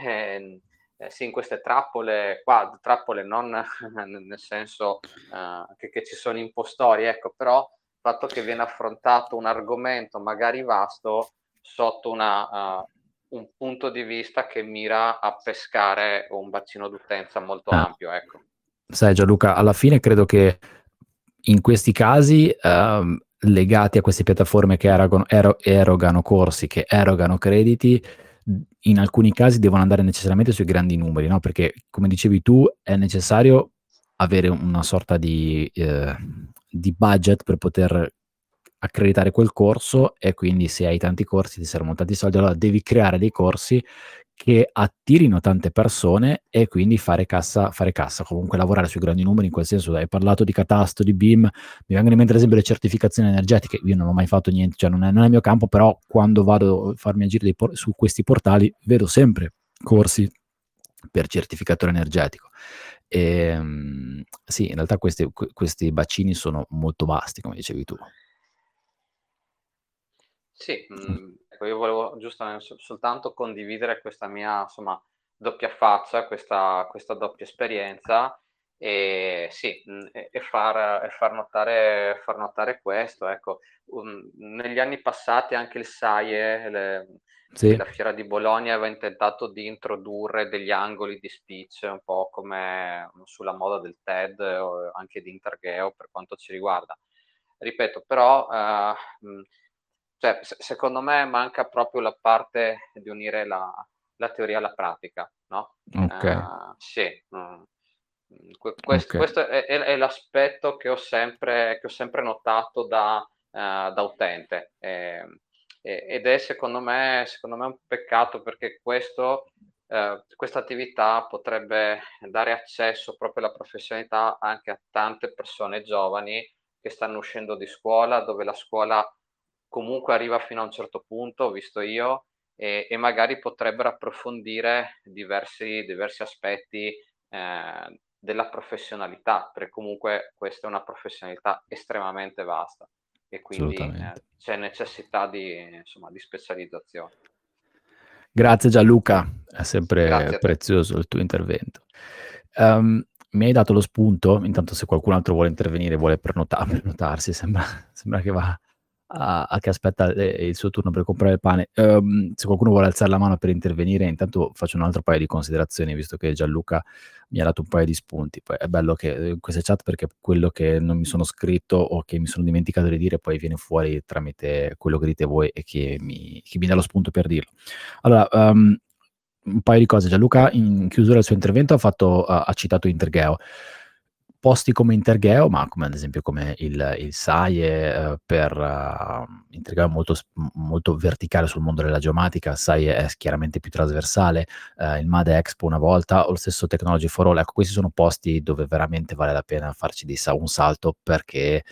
Eh, sì, in queste trappole qua, trappole non nel senso uh, che, che, ci sono impostori, ecco, però il fatto che viene affrontato un argomento magari vasto sotto una, uh, un punto di vista che mira a pescare un bacino d'utenza molto ah. ampio. Ecco.
Sai Gianluca, alla fine credo che in questi casi uh, legati a queste piattaforme che erogano, ero, erogano corsi, che erogano crediti, in alcuni casi devono andare necessariamente sui grandi numeri, no? perché come dicevi tu è necessario avere una sorta di, eh, di budget per poter accreditare quel corso e quindi se hai tanti corsi ti servono tanti soldi, allora devi creare dei corsi che attirino tante persone e quindi fare cassa, fare cassa, comunque lavorare sui grandi numeri in quel senso. Hai parlato di catasto, di BIM, mi vengono in mente ad esempio le certificazioni energetiche, io non ho mai fatto niente, cioè non è, non è il mio campo, però quando vado a farmi agire por- su questi portali vedo sempre corsi per certificatore energetico. E, ehm, sì, in realtà questi, questi bacini sono molto vasti, come dicevi tu.
Sì, mhmm, ecco, io volevo giusto soltanto condividere questa mia, insomma, doppia faccia, questa questa doppia esperienza, e sì, mhmm, e far e far notare far notare questo, ecco. Um, negli anni passati anche il SAIE, le Sì. la fiera di Bologna aveva intentato di introdurre degli angoli di speech, un po' come sulla moda del TED o anche di Intergeo per quanto ci riguarda. Ripeto, però, uhm, mhmm cioè, se- secondo me manca proprio la parte di unire la, la teoria alla pratica, no?
Ok.
Eh, sì, mm, que- quest- Ok. questo è, è- è l'aspetto che ho sempre, che ho sempre notato da, eh, da utente. Eh, ed è secondo me, secondo me un peccato perché questo, eh, questa attività potrebbe dare accesso proprio alla professionalità anche a tante persone giovani che stanno uscendo di scuola, dove la scuola comunque arriva fino a un certo punto, ho visto io, e, e magari potrebbero approfondire diversi, diversi aspetti eh, della professionalità, perché comunque questa è una professionalità estremamente vasta e quindi eh, c'è necessità di, insomma, di specializzazione.
Grazie Gianluca, è sempre prezioso il tuo intervento. Um, mi hai dato lo spunto, intanto se qualcun altro vuole intervenire, vuole prenota- prenotarsi, sembra, sembra che va a, a che aspetta eh, il suo turno per comprare il pane. Um, se qualcuno vuole alzare la mano per intervenire, intanto faccio un altro paio di considerazioni, visto che Gianluca mi ha dato un paio di spunti. Poi è bello che in eh, queste chat perché quello che non mi sono scritto o che mi sono dimenticato di dire poi viene fuori tramite quello che dite voi e che mi, che mi dà lo spunto per dirlo. Allora, um, un paio di cose. Gianluca in chiusura del suo intervento ha, fatto, uh, ha citato Intergeo posti come Intergeo, ma come ad esempio come il, il SAIE eh, per uh, Intergeo è molto, molto, verticale sul mondo della geomatica, SAIE è chiaramente più trasversale, uh, il MADE Expo una volta o lo stesso Technology for All, ecco questi sono posti dove veramente vale la pena farci di, un salto perché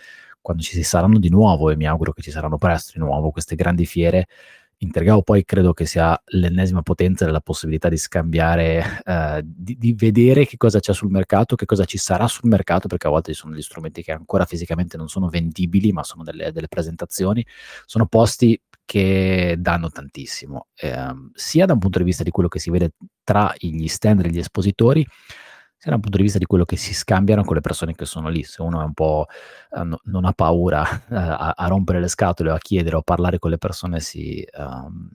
quando ci saranno di nuovo e mi auguro che ci saranno presto di nuovo queste grandi fiere Intergao poi credo che sia l'ennesima potenza della possibilità di scambiare, eh, di, di, vedere che cosa c'è sul mercato, che cosa ci sarà sul mercato, perché a volte ci sono degli strumenti che ancora fisicamente non sono vendibili, ma sono delle, delle presentazioni. Sono posti che danno tantissimo, eh, sia da un punto di vista di quello che si vede tra gli stand e gli espositori, sia dal punto di vista di quello che si scambiano con le persone che sono lì. Se uno è un po' eh, no, non ha paura eh, a, a, rompere le scatole o a chiedere o a parlare con le persone, si, um,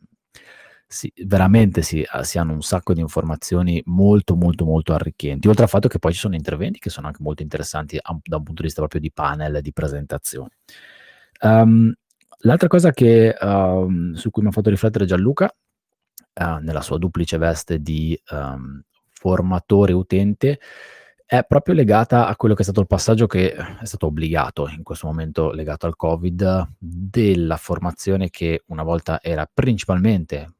si, veramente si, uh, si, hanno un sacco di informazioni molto, molto, molto arricchenti. Oltre al fatto che poi ci sono interventi che sono anche molto interessanti a, da un punto di vista proprio di panel, di presentazione. Um, l'altra cosa che, um, su cui mi ha fatto riflettere Gianluca, uh, nella sua duplice veste di um, formatore utente è proprio legata a quello che è stato il passaggio che è stato obbligato in questo momento legato al Covid della formazione che una volta era principalmente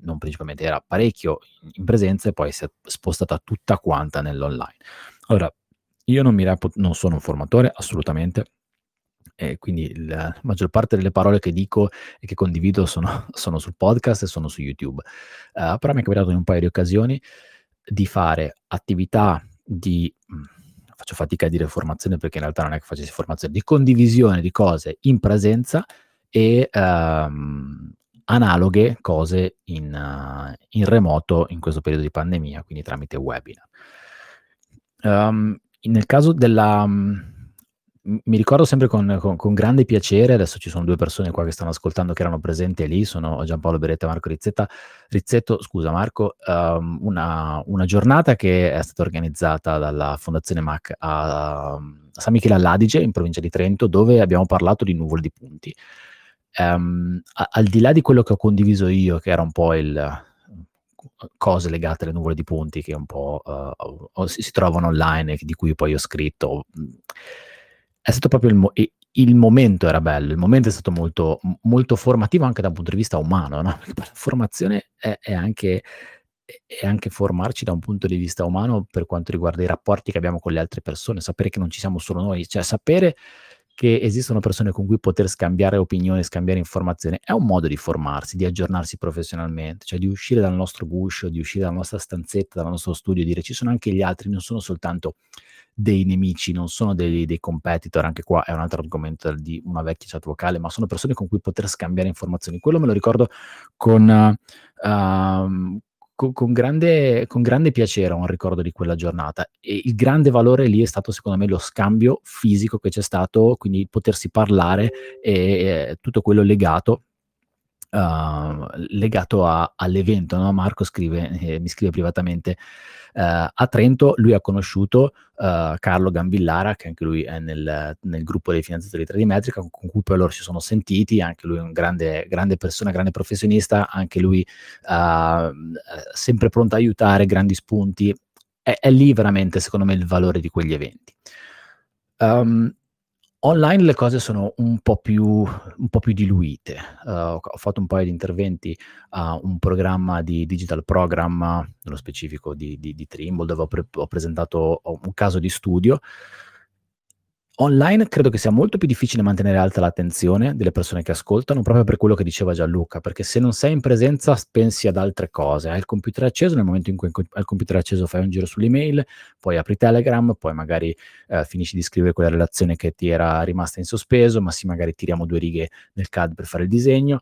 non principalmente era parecchio in presenza e poi si è spostata tutta quanta nell'online. Allora, io non mi reputo, non sono un formatore assolutamente, e quindi la maggior parte delle parole che dico e che condivido sono, sono sul podcast e sono su YouTube. Uh, però mi è capitato in un paio di occasioni di fare attività di mm, faccio fatica a dire formazione perché in realtà non è che facessi formazione, di condivisione di cose in presenza e um, analoghe cose in, uh, in, remoto in questo periodo di pandemia, quindi tramite webinar. Um, nel caso della, um, mi ricordo sempre con, con, con, grande piacere, adesso ci sono due persone qua che stanno ascoltando che erano presenti lì, sono Giampaolo Beretta e Marco Rizzetta, Rizzetto, scusa Marco, um, una, una, giornata che è stata organizzata dalla Fondazione MAC a, a San Michele all'Adige, in provincia di Trento, dove abbiamo parlato di nuvole di punti. Um, a, al di là di quello che ho condiviso io, che era un po' il cose legate alle nuvole di punti che un po' uh, si, trovano online e di cui poi ho scritto è stato proprio il, mo- il, momento era bello, il momento è stato molto, molto formativo anche da un punto di vista umano, no? la formazione è, è, anche, è, anche, formarci da un punto di vista umano per quanto riguarda i rapporti che abbiamo con le altre persone, sapere che non ci siamo solo noi, cioè sapere che esistono persone con cui poter scambiare opinioni, scambiare informazioni, è un modo di formarsi, di aggiornarsi professionalmente, cioè di uscire dal nostro guscio, di uscire dalla nostra stanzetta, dal nostro studio, dire ci sono anche gli altri, non sono soltanto dei nemici, non sono dei, dei, competitor, anche qua è un altro argomento di una vecchia chat vocale, ma sono persone con cui poter scambiare informazioni. Quello me lo ricordo con, uh, con, con, grande, con grande piacere, un ricordo di quella giornata. E il grande valore lì è stato secondo me lo scambio fisico che c'è stato, quindi potersi parlare e, e tutto quello legato Uh, legato a, all'evento. No? Marco scrive, eh, mi scrive privatamente, Uh, a Trento lui ha conosciuto uh, Carlo Gambillara, che anche lui è nel, nel gruppo dei finanziatori di 3D Metrica, con, con, cui poi loro si sono sentiti, anche lui è un grande, grande persona, grande professionista, anche lui uh, sempre pronto a aiutare, grandi spunti. È, è, lì veramente, secondo me, il valore di quegli eventi. Um, Online le cose sono un po' più, un po più diluite. Uh, ho fatto un paio di interventi a un programma di digital program, nello specifico di, di, di Trimble, dove ho, pre- ho presentato un caso di studio Online credo che sia molto più difficile mantenere alta l'attenzione delle persone che ascoltano, proprio per quello che diceva Gianluca, perché se non sei in presenza pensi ad altre cose. Hai il computer acceso, nel momento in cui hai il computer acceso fai un giro sull'email, poi apri Telegram, poi magari eh, finisci di scrivere quella relazione che ti era rimasta in sospeso, ma sì, magari tiriamo due righe nel CAD per fare il disegno.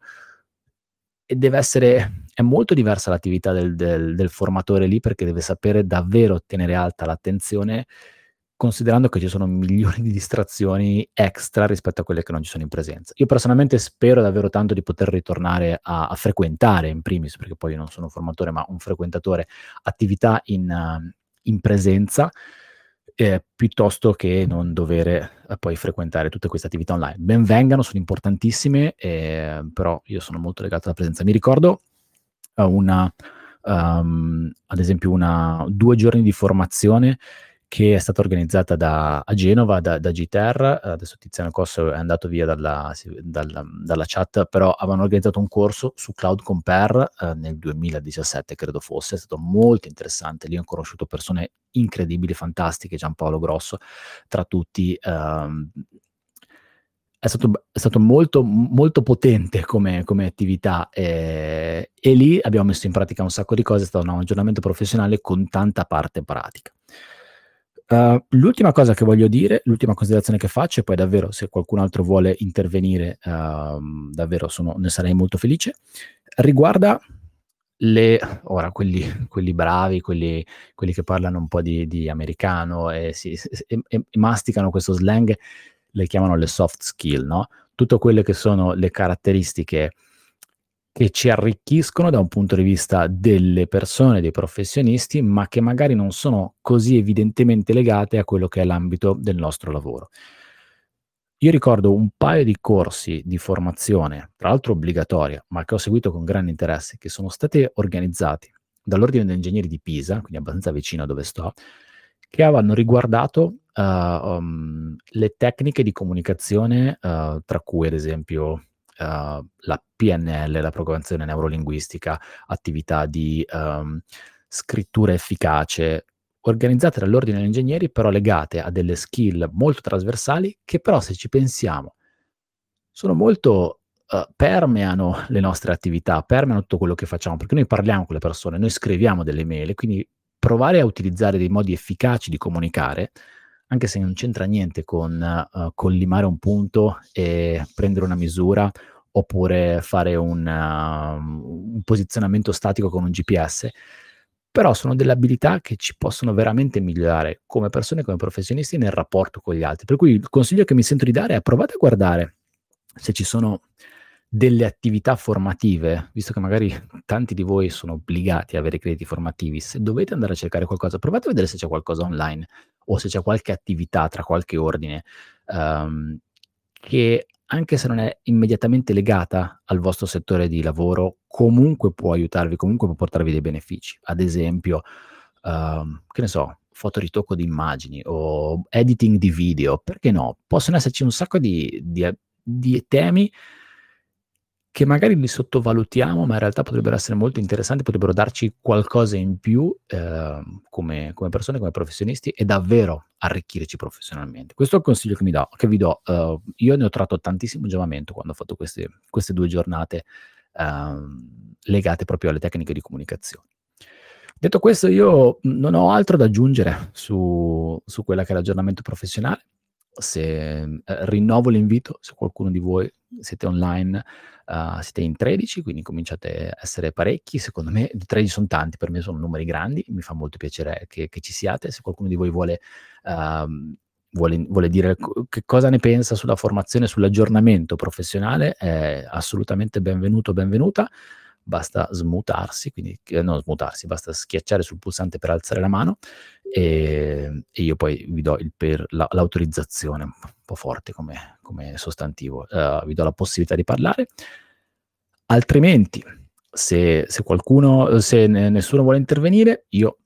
E deve essere, è molto diversa l'attività del, del, del formatore lì perché deve sapere davvero tenere alta l'attenzione considerando che ci sono milioni di distrazioni extra rispetto a quelle che non ci sono in presenza. Io personalmente spero davvero tanto di poter ritornare a, a frequentare, in primis, perché poi non sono un formatore, ma un frequentatore, attività in, uh, in presenza, eh, piuttosto che non dover eh, poi frequentare tutte queste attività online. Benvengano, sono importantissime, eh, però io sono molto legato alla presenza. Mi ricordo uh, una, um, ad esempio, una, due giorni di formazione che è stata organizzata da, a Genova da, da GTR, adesso Tiziano Cosso è andato via dalla, dalla, dalla, chat, però avevano organizzato un corso su Cloud Compare eh, nel 2017, credo fosse, è stato molto interessante, lì ho conosciuto persone incredibili, fantastiche, Giampaolo Grosso, tra tutti. Ehm, è stato, è stato, molto, molto potente come, come attività eh, e lì abbiamo messo in pratica un sacco di cose, è stato un aggiornamento professionale con tanta parte pratica. Uh, l'ultima cosa che voglio dire, l'ultima considerazione che faccio, e poi davvero se qualcun altro vuole intervenire, uh, davvero sono, ne sarei molto felice, riguarda le, ora quelli, quelli bravi, quelli, quelli, che parlano un po' di, di americano e, si, e, e, masticano questo slang, le chiamano le soft skill, no? Tutte quelle che sono le caratteristiche che ci arricchiscono da un punto di vista delle persone, dei professionisti, ma che magari non sono così evidentemente legate a quello che è l'ambito del nostro lavoro. Io ricordo un paio di corsi di formazione, tra l'altro obbligatoria, ma che ho seguito con grande interesse, che sono stati organizzati dall'Ordine degli Ingegneri di Pisa, quindi abbastanza vicino a dove sto, che avevano riguardato uh, um, le tecniche di comunicazione, uh, tra cui ad esempio la PNL, la programmazione neurolinguistica, attività di um, scrittura efficace, organizzate dall'ordine degli ingegneri, però legate a delle skill molto trasversali, che però se ci pensiamo sono molto Uh, permeano le nostre attività, permeano tutto quello che facciamo, perché noi parliamo con le persone, noi scriviamo delle mail, quindi provare a utilizzare dei modi efficaci di comunicare, anche se non c'entra niente con uh, collimare un punto e prendere una misura oppure fare un, uh, un posizionamento statico con un GPS, però sono delle abilità che ci possono veramente migliorare come persone, come professionisti nel rapporto con gli altri. Per cui il consiglio che mi sento di dare è provate a guardare se ci sono delle attività formative, visto che magari tanti di voi sono obbligati a avere crediti formativi, se dovete andare a cercare qualcosa, provate a vedere se c'è qualcosa online o se c'è qualche attività tra qualche ordine um, che anche se non è immediatamente legata al vostro settore di lavoro, comunque può aiutarvi, comunque può portarvi dei benefici. Ad esempio, uh, che ne so, fotoritocco di immagini o editing di video, perché no? Possono esserci un sacco di, di, di temi che magari li sottovalutiamo, ma in realtà potrebbero essere molto interessanti, potrebbero darci qualcosa in più eh, come, come, persone, come professionisti e davvero arricchirci professionalmente. Questo è il consiglio che, do, che vi do. Uh, io ne ho tratto tantissimo giovamento quando ho fatto queste, queste due giornate uh, legate proprio alle tecniche di comunicazione. Detto questo, io non ho altro da aggiungere su, su quella che è l'aggiornamento professionale. Se eh, rinnovo l'invito, se qualcuno di voi siete online Uh, siete in 13, quindi cominciate a essere parecchi. Secondo me 13 sono tanti, per me sono numeri grandi, mi fa molto piacere che, che ci siate. Se qualcuno di voi vuole, uh, vuole, vuole, dire che cosa ne pensa sulla formazione, sull'aggiornamento professionale, è assolutamente benvenuto, benvenuta. Basta smutarsi, quindi eh, smutarsi, basta schiacciare sul pulsante per alzare la mano e, e io poi vi do per, la, l'autorizzazione, un po' forte come, come sostantivo, uh, vi do la possibilità di parlare. Altrimenti, se, se qualcuno, se nessuno vuole intervenire, io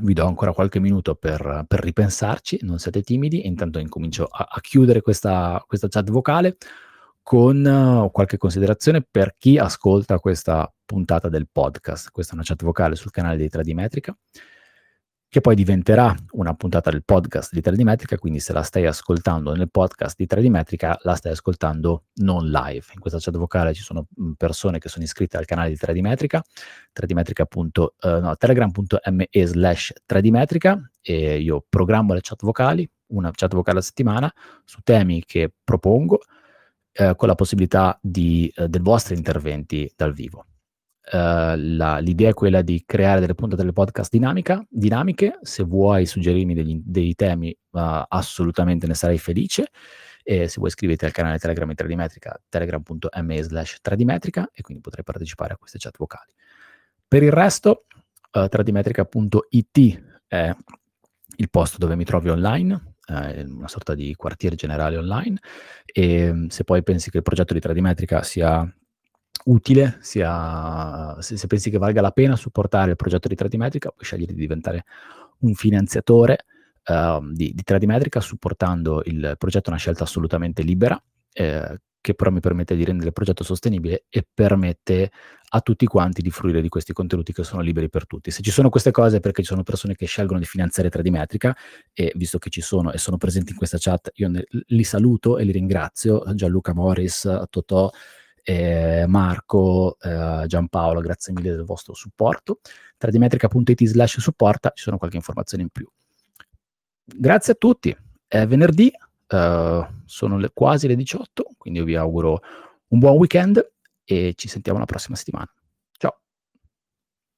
vi do ancora qualche minuto per, per ripensarci, non siate timidi, intanto incomincio a, a chiudere questa, questa, chat vocale con uh, qualche considerazione per chi ascolta questa puntata del podcast. Questa è una chat vocale sul canale di Tradimetrica che poi diventerà una puntata del podcast di 3D quindi se la stai ascoltando nel podcast di 3D la stai ascoltando non live. In questa chat vocale ci sono mm, persone che sono iscritte al canale di 3D 3D uh, no, telegram.me slash 3D e io programmo le chat vocali, una chat vocale a settimana, su temi che propongo, eh, con la possibilità di, eh, dei vostri interventi dal vivo. Uh, la, l'idea è quella di creare delle puntate del podcast dinamica, dinamiche. Se vuoi suggerirmi degli, dei temi, uh, assolutamente ne sarei felice. E se vuoi iscriviti al canale Telegram di Tradimetrica, telegram.me slash Tradimetrica, e quindi potrai partecipare a queste chat vocali. Per il resto, uh, tradimetrica.it è il posto dove mi trovi online, eh, una sorta di quartiere generale online, e se poi pensi che il progetto di Tradimetrica sia utile, sia, se, se, pensi che valga la pena supportare il progetto di Tradimetrica, puoi scegliere di diventare un finanziatore uh, di, di Tradimetrica supportando il progetto, una scelta assolutamente libera, eh, che però mi permette di rendere il progetto sostenibile e permette a tutti quanti di fruire di questi contenuti che sono liberi per tutti. Se ci sono queste cose è perché ci sono persone che scelgono di finanziare Tradimetrica e visto che ci sono e sono presenti in questa chat, io ne, li saluto e li ringrazio, Gianluca Morris, Totò, eh, Marco, eh, Giampaolo, grazie mille del vostro supporto. Tradimetrica.it slash supporta, ci sono qualche informazione in più. Grazie a tutti, è venerdì, eh, sono le, quasi le 18, quindi io vi auguro un buon weekend e ci sentiamo la prossima settimana.